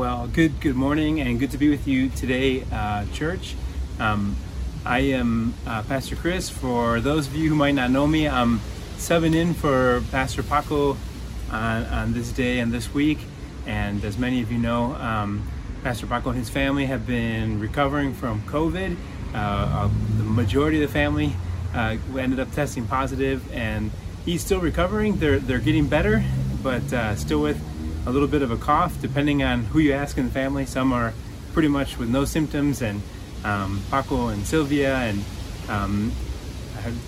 Well, good good morning, and good to be with you today, uh, church. Um, I am uh, Pastor Chris. For those of you who might not know me, I'm subbing in for Pastor Paco on, on this day and this week. And as many of you know, um, Pastor Paco and his family have been recovering from COVID. Uh, uh, the majority of the family uh, ended up testing positive, and he's still recovering. They're they're getting better, but uh, still with a little bit of a cough, depending on who you ask in the family. Some are pretty much with no symptoms, and um, Paco and Sylvia and um,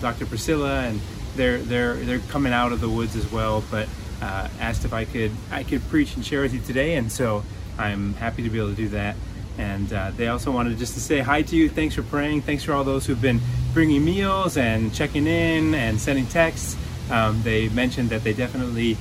Dr. Priscilla, and they're they're they're coming out of the woods as well. But uh, asked if I could I could preach and share with you today, and so I'm happy to be able to do that. And uh, they also wanted just to say hi to you. Thanks for praying. Thanks for all those who've been bringing meals and checking in and sending texts. Um, they mentioned that they definitely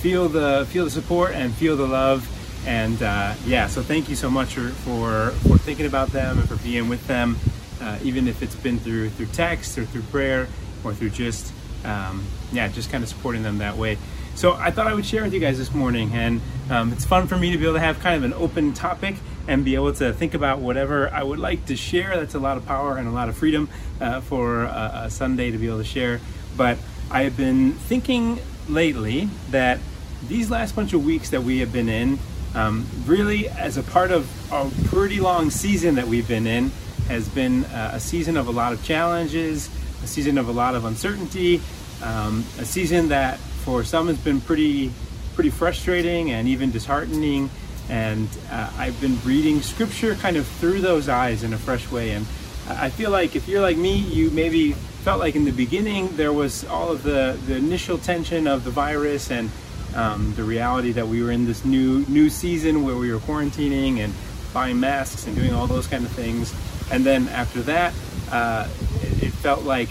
feel the feel the support and feel the love. And uh, yeah so thank you so much for, for, for thinking about them and for being with them uh, even if it's been through through text or through prayer or through just um, yeah just kind of supporting them that way. So i thought i would share with you guys this morning and um, it's fun for me to be able to have kind of an open topic and be able to think about whatever i would like to share. That's a lot of power and a lot of freedom uh, for a, a sunday to be able to share. But i have been thinking lately that these last bunch of weeks that we have been in, um, really as a part of a pretty long season that we've been in, has been uh, a season of a lot of challenges, a season of a lot of uncertainty, um, a season that for some has been pretty, pretty frustrating and even disheartening. And uh, I've been reading scripture kind of through those eyes in a fresh way. And I feel like if you're like me, you maybe felt like in the beginning there was all of the, the initial tension of the virus and um, the reality that we were in this new new season where we were quarantining and buying masks and doing all those kind of things. And then after that, uh, it, felt like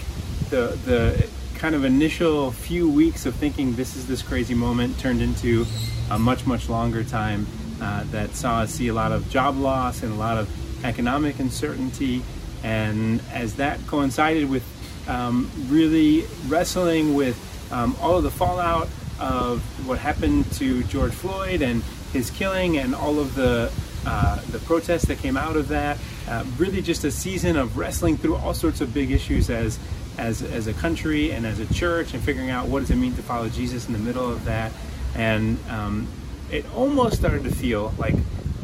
the the kind of initial few weeks of thinking this is this crazy moment turned into a much much longer time uh, that saw us see a lot of job loss and a lot of economic uncertainty. And as that coincided with um, really wrestling with um, all of the fallout of what happened to George Floyd and his killing and all of the uh, the protests that came out of that. Uh, really, just a season of wrestling through all sorts of big issues as as as a country and as a church, and figuring out what does it mean to follow Jesus in the middle of that. And um, it almost started to feel like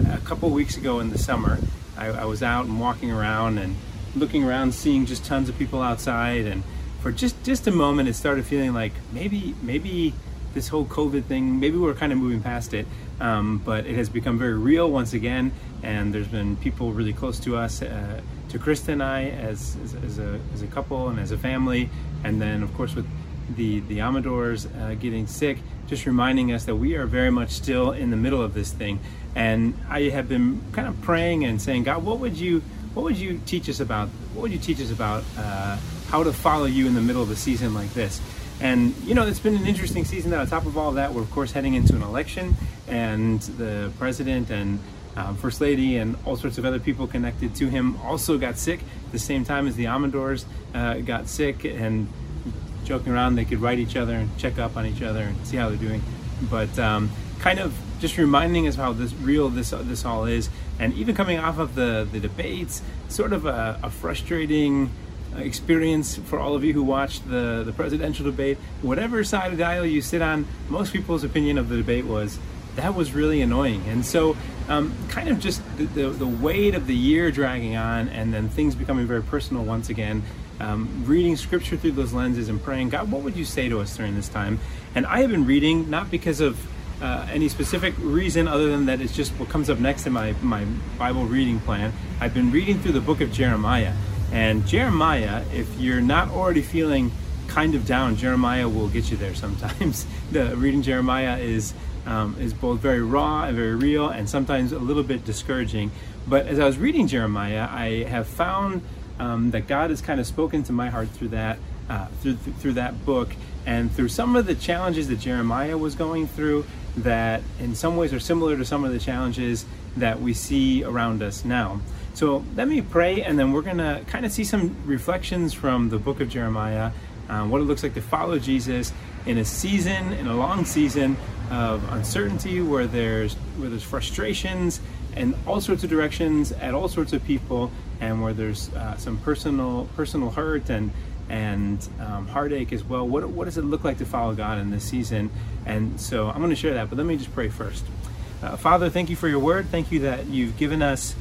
a couple weeks ago in the summer, I, I was out and walking around and looking around, seeing just tons of people outside, and for just just a moment, it started feeling like maybe maybe this whole COVID thing, maybe we're kind of moving past it, um, but it has become very real once again. And there's been people really close to us, uh, to Krista and I as, as, as, a, as a couple and as a family. And then, of course, with the, the Amadors uh, getting sick, just reminding us that we are very much still in the middle of this thing. And I have been kind of praying and saying, God, what would you, what would you teach us about? What would you teach us about uh, how to follow you in the middle of a season like this? And you know, it's been an interesting season. That on top of all that, we're of course heading into an election, and the president and um, first lady and all sorts of other people connected to him also got sick at the same time as the Amadors uh, got sick. And joking around, they could write each other and check up on each other and see how they're doing. But um, kind of just reminding us how this real this this all is, and even coming off of the the debates, sort of a, a frustrating experience for all of you who watched the, the presidential debate. Whatever side of the aisle you sit on, most people's opinion of the debate was that was really annoying. And so, um, kind of just the, the, the, weight of the year dragging on, and then things becoming very personal once again. Um, reading scripture through those lenses and praying, God, what would you say to us during this time? And I have been reading not because of uh, any specific reason other than that it's just what comes up next in my, my Bible reading plan. I've been reading through the book of Jeremiah. And Jeremiah, if you're not already feeling kind of down, Jeremiah will get you there sometimes. the reading Jeremiah is um, is both very raw and very real, and sometimes a little bit discouraging. But as I was reading Jeremiah, I have found um, that God has kind of spoken to my heart through that uh, through through that book, and through some of the challenges that Jeremiah was going through, that in some ways are similar to some of the challenges that we see around us now. So let me pray, and then we're going to kind of see some reflections from the book of Jeremiah, um, what it looks like to follow Jesus, in a season, in a long season of uncertainty where there's where there's frustrations and all sorts of directions at all sorts of people, and where there's uh, some personal personal hurt and and um, heartache as well. What, what does it look like to follow God in this season? And so I'm going to share that, but let me just pray first. Uh, Father, thank you for your word. Thank you that you've given us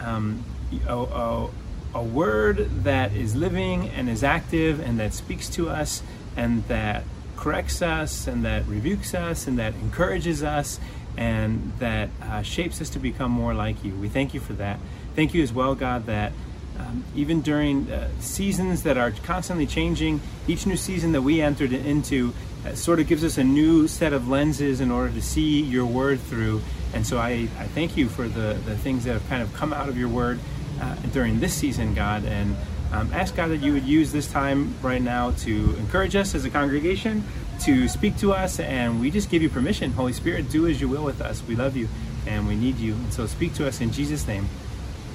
um, a, a, a word that is living and is active and that speaks to us and that corrects us and that rebukes us and that encourages us and that uh, shapes us to become more like you. We thank you for that. Thank you as well, God, that um, even during uh, seasons that are constantly changing, each new season that we entered into uh, sort of gives us a new set of lenses in order to see your word through. And so I, I thank you for the, the things that have kind of come out of your word uh, during this season, God. And um, ask God that you would use this time right now to encourage us as a congregation, to speak to us, and we just give you permission. Holy Spirit, do as you will with us. We love you and we need you. And so speak to us in Jesus' name.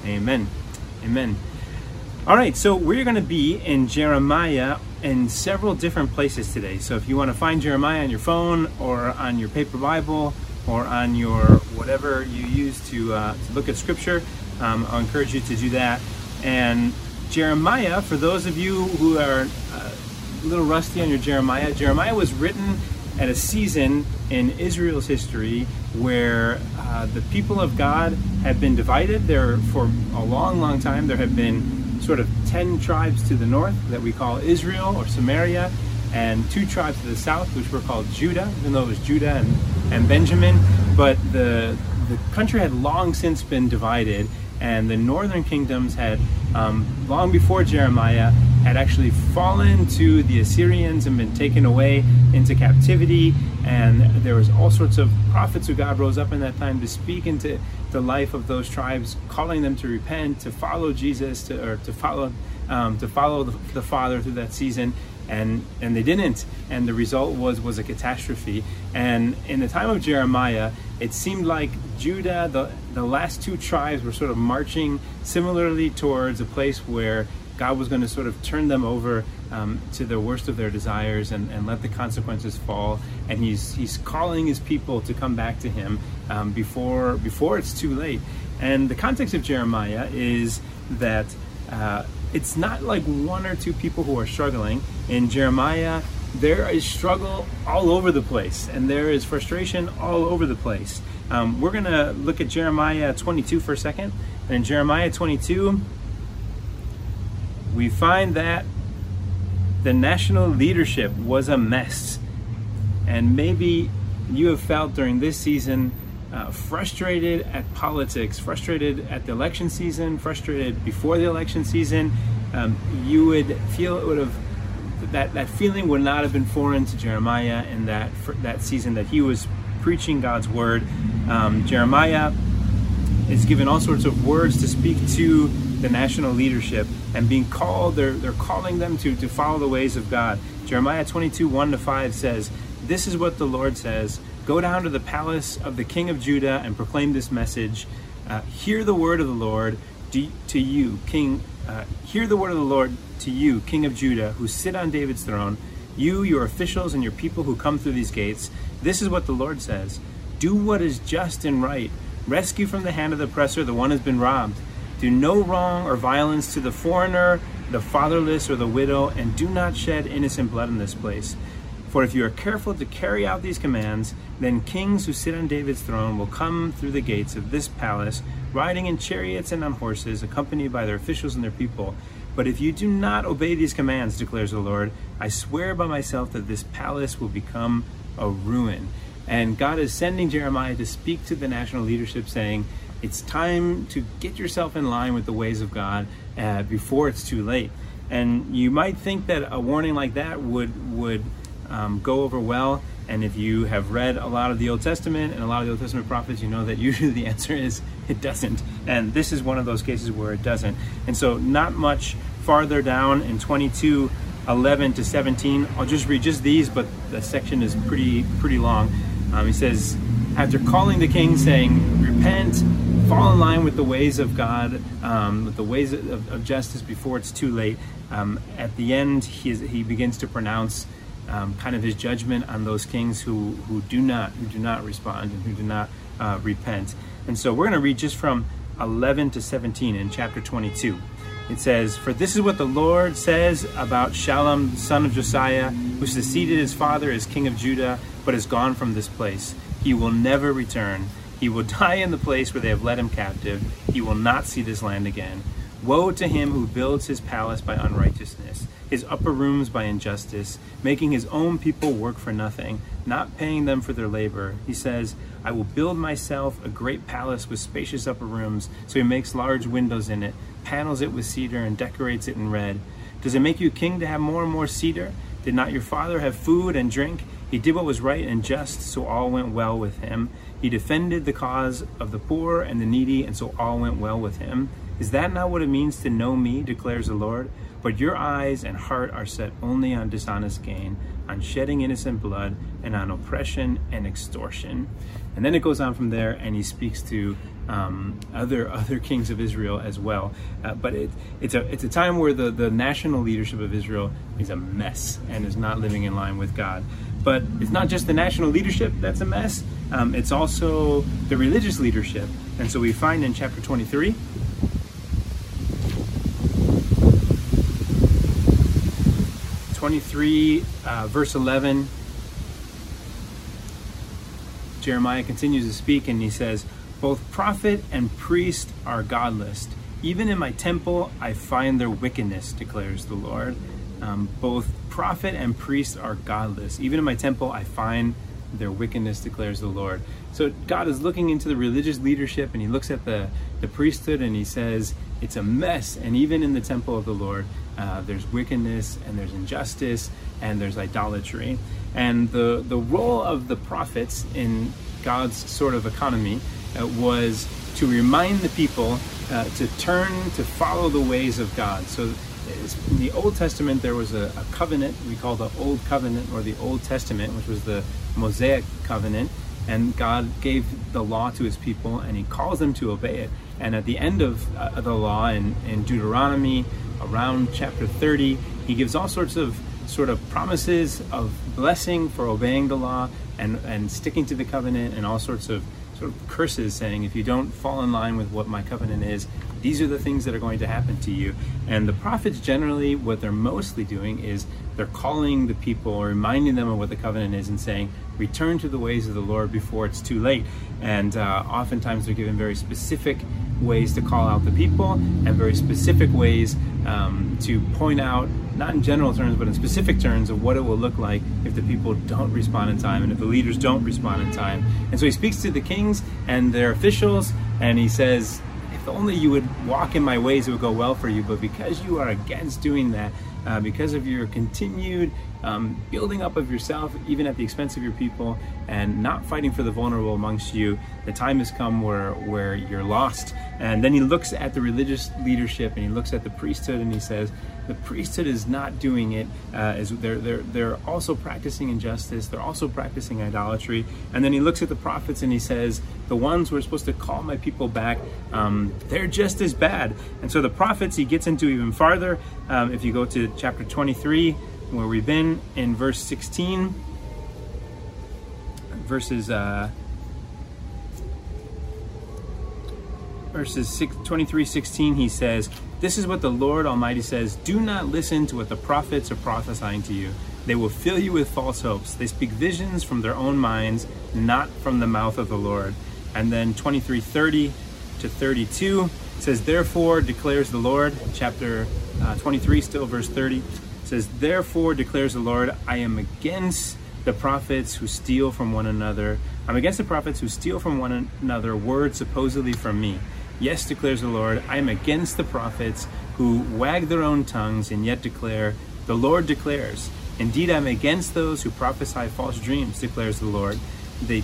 Amen. Amen. All right, so we're going to be in Jeremiah in several different places today. So if you want to find Jeremiah on your phone or on your paper Bible or on your whatever you use to, uh, to look at scripture, um, I'll encourage you to do that. And Jeremiah, for those of you who are uh, a little rusty on your Jeremiah, Jeremiah was written at a season in Israel's history where uh, the people of God have been divided. There, for a long, long time, there have been sort of 10 tribes to the north that we call Israel or Samaria, and two tribes to the south, which were called Judah, even though it was Judah and, and Benjamin. But the, the country had long since been divided, and the northern kingdoms had, um, long before Jeremiah, had actually fallen to the Assyrians and been taken away into captivity. And there was all sorts of prophets who God rose up in that time to speak into the life of those tribes, calling them to repent, to follow Jesus, to, or to follow um, to follow the, the, Father through that season, and and they didn't, and the result was was a catastrophe. And in the time of Jeremiah, it seemed like Judah, the the last two tribes, were sort of marching similarly towards a place where God was going to sort of turn them over um, to the worst of their desires and, and let the consequences fall. And he's he's calling his people to come back to him um, before before it's too late. And the context of Jeremiah is that uh, it's not like one or two people who are struggling. In Jeremiah, there is struggle all over the place, and there is frustration all over the place. Um, we're going to look at Jeremiah 22 for a second. And in Jeremiah 22, we find that the national leadership was a mess. And maybe you have felt during this season uh, frustrated at politics, frustrated at the election season, frustrated before the election season. Um, you would feel it would have that that feeling would not have been foreign to Jeremiah in that that season that he was preaching God's word. Um, Jeremiah is given all sorts of words to speak to the national leadership and being called, they're, they're calling them to, to follow the ways of God. Jeremiah 22, 1 to 5 says, This is what the Lord says Go down to the palace of the king of Judah and proclaim this message. Uh, hear the word of the Lord to you, King. Uh, hear the word of the Lord to you, King of Judah, who sit on David's throne. You, your officials, and your people who come through these gates. This is what the Lord says Do what is just and right. Rescue from the hand of the oppressor the one who has been robbed. Do no wrong or violence to the foreigner, the fatherless, or the widow, and do not shed innocent blood in this place. For if you are careful to carry out these commands, then kings who sit on David's throne will come through the gates of this palace, riding in chariots and on horses, accompanied by their officials and their people. But if you do not obey these commands, declares the Lord, I swear by myself that this palace will become a ruin. And God is sending Jeremiah to speak to the national leadership, saying, it's time to get yourself in line with the ways of God uh, before it's too late. And you might think that a warning like that would would um, go over well. And if you have read a lot of the Old Testament and a lot of the Old Testament prophets, you know that usually the answer is it doesn't. And this is one of those cases where it doesn't. And so, not much farther down in 22 11 to 17, I'll just read just these, but the section is pretty pretty long. Um, he says, after calling the king, saying, Repent, fall in line with the ways of God, um, with the ways of, of, justice before it's too late. Um, at the end, he, he begins to pronounce um, kind of his judgment on those kings who, who do not who do not respond and who do not uh, repent. And so we're going to read just from 11 to 17 in chapter 22. It says, For this is what the Lord says about Shallum, son of Josiah, who succeeded his father as king of Judah, but has gone from this place. He will never return. He will die in the place where they have led him captive. He will not see this land again. Woe to him who builds his palace by unrighteousness, his upper rooms by injustice, making his own people work for nothing, not paying them for their labor. He says, I will build myself a great palace with spacious upper rooms. So he makes large windows in it, panels it with cedar, and decorates it in red. Does it make you king to have more and more cedar? Did not your father have food and drink? He did what was right and just, so all went well with him. He defended the cause of the poor and the needy, and so all went well with him. Is that not what it means to know me, declares the Lord? But your eyes and heart are set only on dishonest gain, on shedding innocent blood, and on oppression and extortion. And then it goes on from there, and he speaks to um, other other kings of Israel as well. Uh, but it, it's a it's a time where the, the national leadership of Israel is a mess and is not living in line with God. But it's not just the national leadership that's a mess; um, it's also the religious leadership. And so we find in chapter 23 23, uh, verse 11, Jeremiah continues to speak and he says, Both prophet and priest are godless. Even in my temple, I find their wickedness, declares the Lord. Um, both prophet and priest are godless. Even in my temple, I find their wickedness, declares the Lord. So God is looking into the religious leadership and he looks at the, the priesthood and he says, it's a mess. And even in the temple of the Lord, uh, there's wickedness and there's injustice and there's idolatry. And the, the role of the prophets in God's sort of economy uh, was to remind the people uh, to turn to follow the ways of God. So in the Old Testament, there was a, a, covenant we call the Old Covenant or the Old Testament, which was the Mosaic covenant. And God gave the law to his people and he calls them to obey it. And at the end of uh, the law in, in Deuteronomy, around chapter 30, he gives all sorts of sort of promises of blessing for obeying the law and, and sticking to the covenant and all sorts of sort of curses saying if you don't fall in line with what my covenant is these are the things that are going to happen to you. And the prophets generally what they're mostly doing is they're calling the people reminding them of what the covenant is and saying return to the ways of the lord before it's too late. And uh, oftentimes they're given very specific ways to call out the people and very specific ways um, to point out, not in general terms, but in specific terms of what it will look like if the people don't respond in time and if the leaders don't respond in time. And so he speaks to the kings and their officials and he says, if only you would walk in my ways, it would go well for you. But because you are against doing that, uh, because of your continued um, building up of yourself, even at the expense of your people, and not fighting for the vulnerable amongst you, the time has come where, where you're lost. And then he looks at the religious leadership and he looks at the priesthood and he says, the priesthood is not doing it. Uh, is they're, they're, they're also practicing injustice, they're also practicing idolatry. And then he looks at the prophets and he says, the ones who are supposed to call my people back, um, they're just as bad. And so the prophets he gets into even farther. Um, if you go to chapter 23, where we've been in verse 16, verses uh, verses 6, 23 16 he says this is what the lord almighty says do not listen to what the prophets are prophesying to you. They will fill you with false hopes. They speak visions from their own minds not from the mouth of the lord and then 23 30 to 32 says therefore declares the lord chapter uh, 23 still verse 30 says therefore declares the lord i am against the prophets who steal from one another i'm against the prophets who steal from one another words supposedly from me Yes, declares the Lord, I am against the prophets who wag their own tongues and yet declare, The Lord declares. Indeed, I am against those who prophesy false dreams, declares the Lord. They,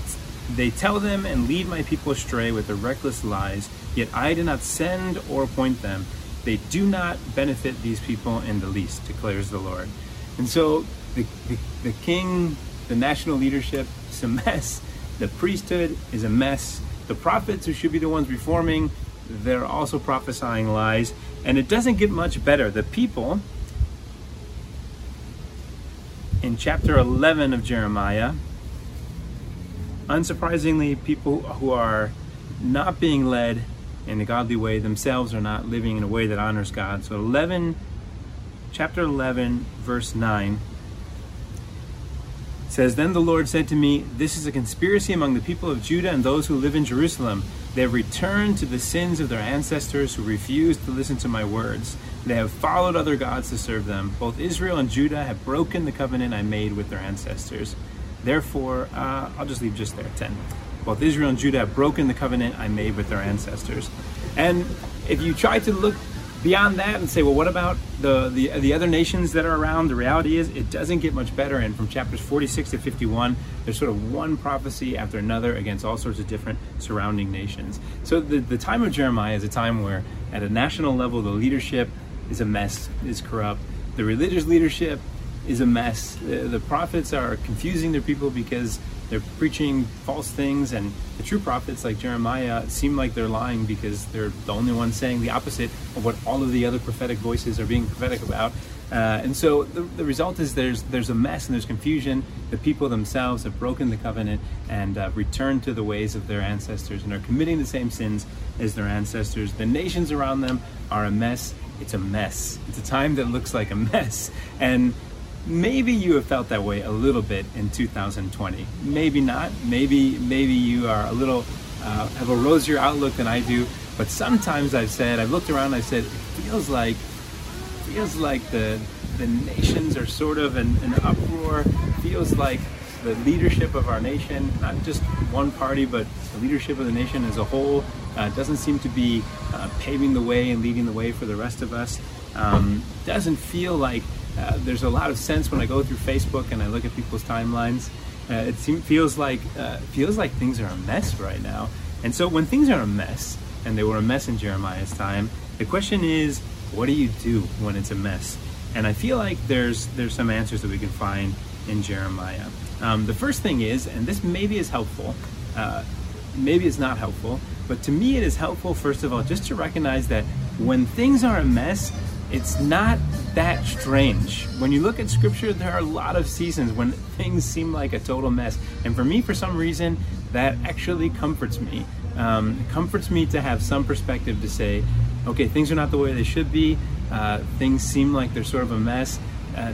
they tell them and lead my people astray with their reckless lies, yet I do not send or appoint them. They do not benefit these people in the least, declares the Lord. And so the, the, the king, the national leadership, is a mess. The priesthood is a mess the prophets who should be the ones reforming, they're also prophesying lies. And it doesn't get much better. The people in chapter 11 of Jeremiah. Unsurprisingly, people who are not being led in a godly way themselves are not living in a way that honors God. So 11 chapter 11 verse 9 says then the Lord said to me, this is a conspiracy among the people of Judah and those who live in Jerusalem. They have returned to the sins of their ancestors who refused to listen to my words. They have followed other gods to serve them. Both Israel and Judah have broken the covenant I made with their ancestors. Therefore, uh, I'll just leave just there, 10. Both Israel and Judah have broken the covenant I made with their ancestors. And if you try to look beyond that and say, well, what about the, the, the other nations that are around? The reality is it doesn't get much better. And from chapters 46 to 51, there's sort of one prophecy after another against all sorts of different surrounding nations. So the, the time of Jeremiah is a time where at a national level, the leadership is a mess, is corrupt. The religious leadership is a mess. The, the prophets are confusing their people because they're preaching false things, and the true prophets, like Jeremiah, seem like they're lying because they're the only ones saying the opposite of what all of the other prophetic voices are being prophetic about. Uh, and so the, the, result is there's there's a mess and there's confusion. The people themselves have broken the covenant and uh, returned to the ways of their ancestors and are committing the same sins as their ancestors. The nations around them are a mess. It's a mess. It's a time that looks like a mess. And maybe you have felt that way a little bit in 2020 maybe not. Maybe maybe you are a little uh, have a rosier outlook than i do. But sometimes i've said i've looked around I've said it feels like feels like the the nations are sort of an uproar. Feels like the leadership of our nation not just one party but the leadership of the nation as a whole uh, doesn't seem to be uh, paving the way and leading the way for the rest of us. Um, doesn't feel like uh, there's a lot of sense when I go through Facebook and I look at people's timelines. Uh, it feels like uh, feels like things are a mess right now. And so when things are a mess, and they were a mess in Jeremiah's time, the question is, what do you do when it's a mess? And I feel like there's there's some answers that we can find in Jeremiah. Um, the first thing is, and this maybe is helpful, uh, maybe it's not helpful, but to me it is helpful first of all just to recognize that when things are a mess, it's not that strange. When you look at scripture, there are a lot of seasons when things seem like a total mess. And for me, for some reason, that actually comforts me. Um, comforts me to have some perspective to say, okay, things are not the way they should be. Uh, things seem like they're sort of a mess. Uh,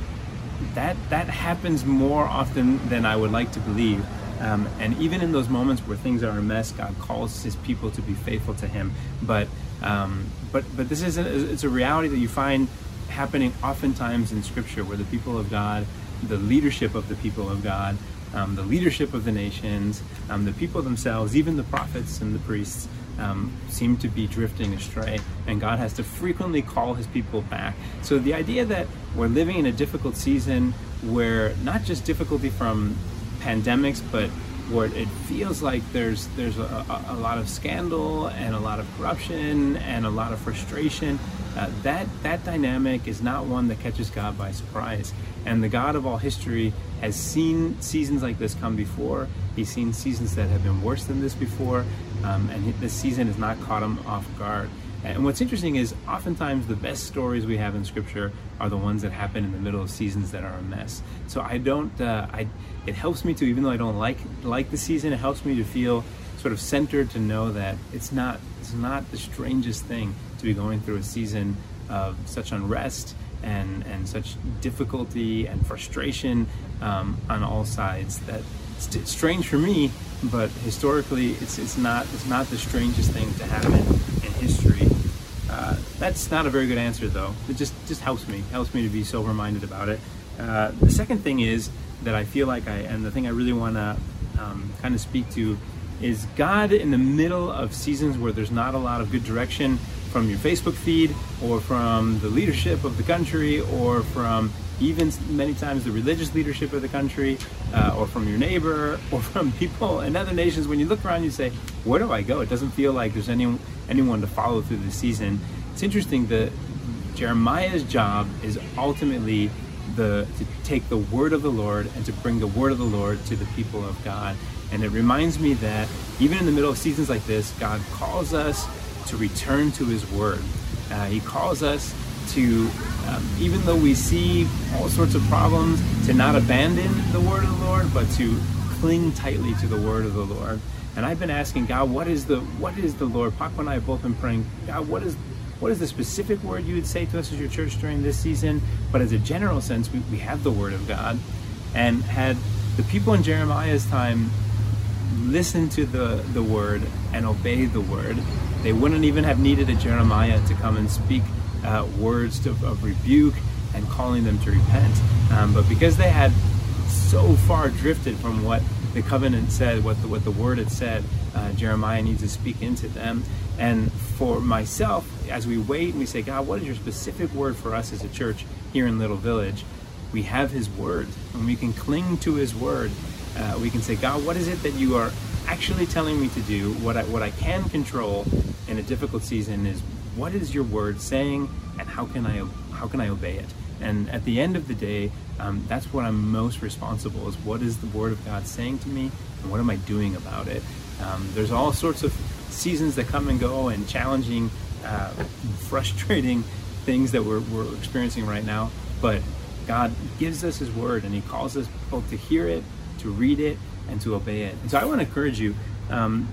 that that happens more often than I would like to believe. Um, and even in those moments where things are a mess, God calls His people to be faithful to Him. But um, but but this is a, it's a reality that you find happening oftentimes in Scripture, where the people of God, the leadership of the people of God, um, the leadership of the nations, um, the people themselves, even the prophets and the priests, um, seem to be drifting astray, and God has to frequently call his people back. So, the idea that we're living in a difficult season where not just difficulty from pandemics, but where it feels like there's there's a, a, lot of scandal and a lot of corruption and a lot of frustration. Uh, that that dynamic is not one that catches God by surprise. And the God of all history has seen seasons like this come before. He's seen seasons that have been worse than this before, um, and this season has not caught him off guard. And what's interesting is oftentimes the best stories we have in Scripture are the ones that happen in the middle of seasons that are a mess. So I don't. Uh, I. It helps me to, even though I don't like like the season, it helps me to feel sort of centered to know that it's not. It's not the strangest thing to be going through a season of such unrest and and such difficulty and frustration um, on all sides. That it's strange for me, but historically, it's it's not it's not the strangest thing to happen in history. Uh, that's not a very good answer, though. It just just helps me helps me to be sober minded about it. Uh, the second thing is that I feel like I and the thing I really want to um, kind of speak to is God in the middle of seasons where there's not a lot of good direction from your Facebook feed or from the leadership of the country or from even many times the religious leadership of the country uh, or from your neighbor or from people in other nations when you look around you say where do i go? It doesn't feel like there's any, anyone to follow through the season. It's interesting that jeremiah's job is ultimately the to take the word of the lord and to bring the word of the lord to the people of god. And it reminds me that even in the middle of seasons like this god calls us to return to his word uh, he calls us to, um, even though we see all sorts of problems, to not abandon the word of the Lord, but to cling tightly to the word of the Lord. And I've been asking God, what is the what is the Lord? Paco and I have both been praying, God, what is what is the specific word you would say to us as your church during this season? But as a general sense, we, we have the word of God. And had the people in Jeremiah's time listened to the, the word and obeyed the word, they wouldn't even have needed a Jeremiah to come and speak uh, words to, of rebuke and calling them to repent. Um, but because they had so far drifted from what the covenant said, what the, what the word had said, uh, Jeremiah needs to speak into them. And for myself, as we wait and we say, God, what is your specific word for us as a church here in Little Village? We have His word, and we can cling to His word. Uh, we can say, God, what is it that you are actually telling me to do? What I what I can control in a difficult season is what is your word saying, and how can I how can I obey it? And at the end of the day, um, that's what I'm most responsible is what is the Word of God saying to me and what am I doing about it? Um, there's all sorts of seasons that come and go and challenging, uh, frustrating things that we're, we're experiencing right now. But God gives us His Word and He calls us both to hear it, to read it, and to obey it. And so I want to encourage you. Um,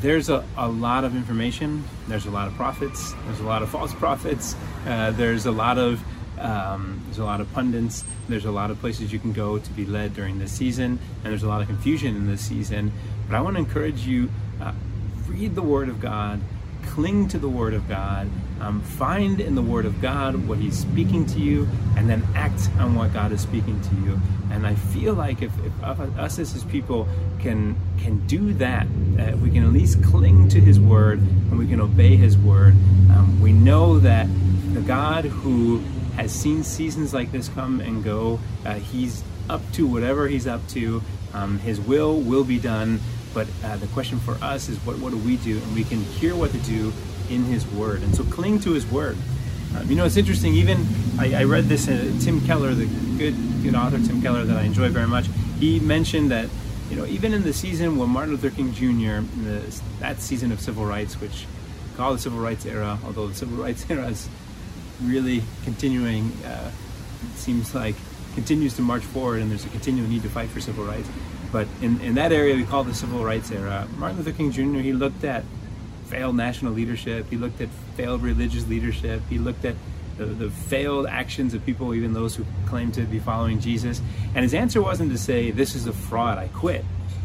there's a, a lot of information. There's a lot of prophets. There's a lot of false prophets. Uh, there's a lot of um, there's a lot of pundits. There's a lot of places you can go to be led during this season, and there's a lot of confusion in this season. But I want to encourage you: uh, read the Word of God, cling to the Word of God, um, find in the Word of God what He's speaking to you, and then act on what God is speaking to you. And I feel like if, if us as His people can can do that, uh, we can at least cling to His Word and we can obey His Word. Um, we know that the God who has seen seasons like this come and go. Uh, he's up to whatever he's up to. Um, his will will be done. But uh, the question for us is what, what do we do? And we can hear what to do in his word. And so cling to his word. Um, you know, it's interesting. Even I, I read this, uh, Tim Keller, the good, good author Tim Keller that I enjoy very much, he mentioned that, you know, even in the season when Martin Luther King Jr., the, that season of civil rights, which call the civil rights era, although the civil rights era is really continuing, uh, seems like continues to march forward and there's a continual need to fight for civil rights. But in, in that area we call the civil rights era, Martin Luther King Jr., he looked at failed national leadership, he looked at failed religious leadership, he looked at the, the failed actions of people, even those who claim to be following Jesus. And his answer wasn't to say, This is a fraud, I quit.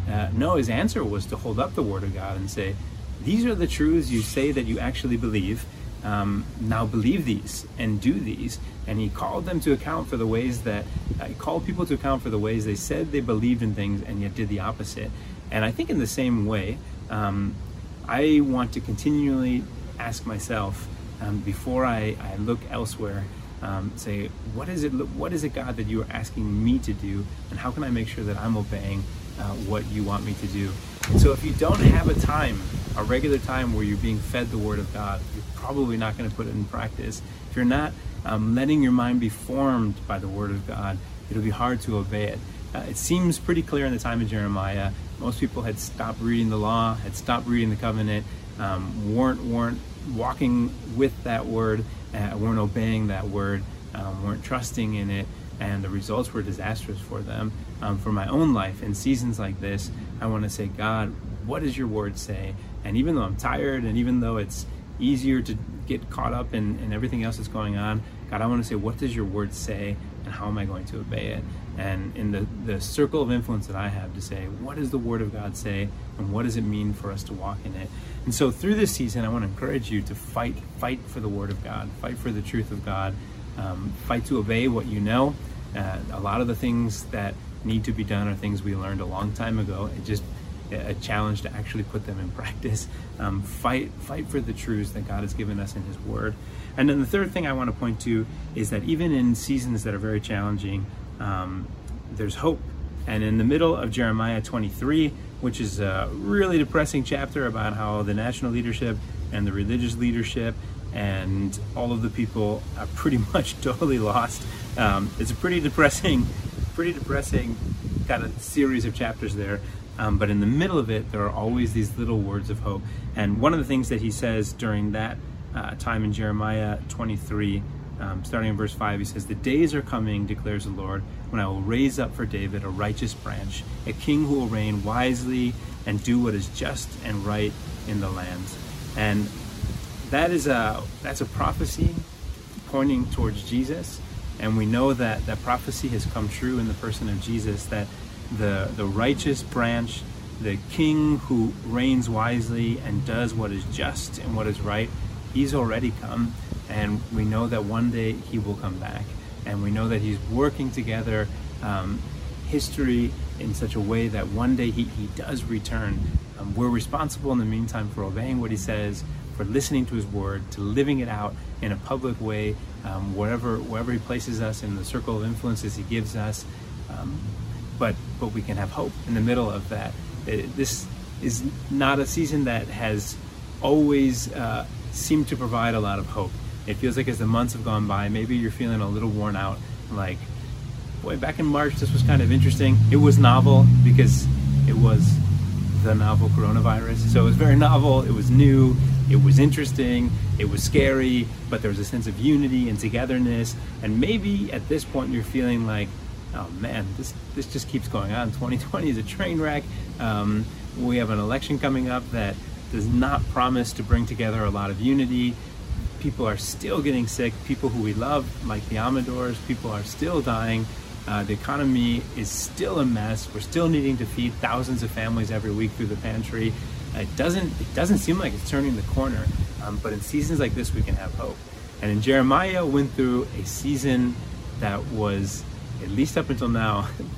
Uh, no, his answer was to hold up the Word of God and say, These are the truths you say that you actually believe um, now believe these and do these. And he called them to account for the ways that, uh, he called people to account for the ways they said they believed in things and yet did the opposite. And I think in the same way, um, I want to continually ask myself um, before I, I, look elsewhere, um, say, what is it, what is it, God, that you are asking me to do? And how can I make sure that I'm obeying uh, what you want me to do? And so if you don't have a time a regular time where you're being fed the Word of God, you're probably not going to put it in practice. If you're not um, letting your mind be formed by the Word of God, it'll be hard to obey it. Uh, it seems pretty clear in the time of Jeremiah. Most people had stopped reading the law, had stopped reading the covenant, um, weren't weren't walking with that word, uh, weren't obeying that word, um, weren't trusting in it, and the results were disastrous for them. Um, for my own life in seasons like this, I want to say, God, what does your word say? And even though I'm tired, and even though it's easier to get caught up in, in everything else that's going on, God, I want to say, what does your word say, and how am I going to obey it? And in the, the circle of influence that I have to say, what does the word of God say, and what does it mean for us to walk in it? And so through this season, I want to encourage you to fight, fight for the word of God, fight for the truth of God, um, fight to obey what you know. Uh, a lot of the things that need to be done are things we learned a long time ago. It just a challenge to actually put them in practice. Um, fight, fight for the truths that God has given us in His Word. And then the third thing I want to point to is that even in seasons that are very challenging, um, there's hope. And in the middle of Jeremiah 23, which is a really depressing chapter about how the national leadership and the religious leadership and all of the people are pretty much totally lost. Um, it's a pretty depressing, pretty depressing kind of series of chapters there. Um, but in the middle of it, there are always these little words of hope. And one of the things that he says during that uh, time in Jeremiah 23. Um, starting in verse 5, he says, The days are coming, declares the Lord, when I will raise up for David a righteous branch, a king who will reign wisely and do what is just and right in the land. And that is a that's a prophecy pointing towards Jesus, and we know that that prophecy has come true in the person of Jesus. That the the righteous branch, the King who reigns wisely and does what is just and what is right, he's already come, and we know that one day he will come back, and we know that he's working together. Um, history in such a way that one day he, he does return. Um, we're responsible in the meantime for obeying what he says, for listening to his word, to living it out in a public way, um, wherever wherever he places us in the circle of influences he gives us. Um, but but we can have hope in the middle of that. It, this is not a season that has always uh, seemed to provide a lot of hope. It feels like as the months have gone by, maybe you're feeling a little worn out, like boy, back in March, this was kind of interesting. It was novel because it was the novel coronavirus. So it was very novel, it was new, it was interesting, it was scary, but there was a sense of unity and togetherness. And maybe at this point you're feeling like, oh man, this, this just keeps going on. 2020 is a train wreck. Um, we have an election coming up that does not promise to bring together a lot of unity. People are still getting sick. People who we love, like the Amadors, people are still dying. Uh, the economy is still a mess. We're still needing to feed thousands of families every week through the pantry. It doesn't it doesn't seem like it's turning the corner, um, but in seasons like this we can have hope. And in Jeremiah went through a season that was at least up until now,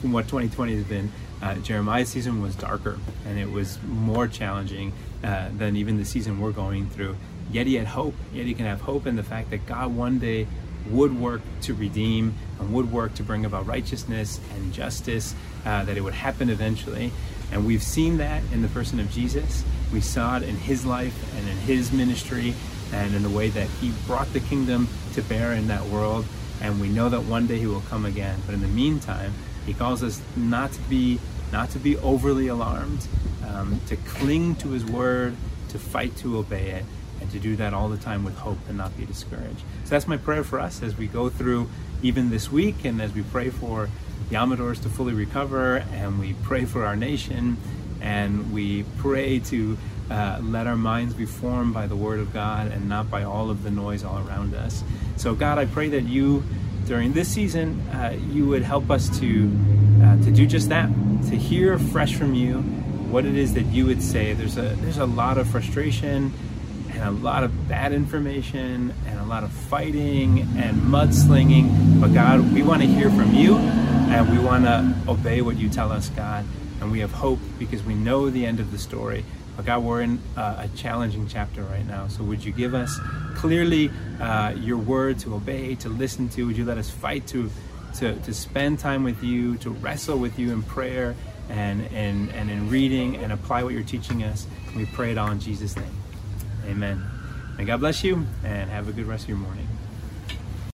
from what 2020 has been, uh, Jeremiah's season was darker and it was more challenging uh, than even the season we're going through. Yet he had hope. Yet he can have hope in the fact that God one day would work to redeem and would work to bring about righteousness and justice, uh, that it would happen eventually. And we've seen that in the person of Jesus. We saw it in his life and in his ministry and in the way that he brought the kingdom to bear in that world. And we know that one day he will come again. But in the meantime, he calls us not to be not to be overly alarmed, um, to cling to his word, to fight to obey it, and to do that all the time with hope and not be discouraged. So that's my prayer for us as we go through even this week and as we pray for the Amadors to fully recover and we pray for our nation and we pray to uh, let our minds be formed by the Word of God and not by all of the noise all around us. So, God, I pray that you, during this season, uh, you would help us to uh, to do just that, to hear fresh from you what it is that you would say. There's a there's a lot of frustration and a lot of bad information and a lot of fighting and mudslinging. But God, we want to hear from you and we want to obey what you tell us, God. And we have hope because we know the end of the story. But God, we're in uh, a challenging chapter right now. So would you give us clearly uh, your word to obey, to listen to? Would you let us fight to, to, to spend time with you, to wrestle with you in prayer and, and, and in reading and apply what you're teaching us? We pray it all in Jesus' name. Amen. And God bless you and have a good rest of your morning.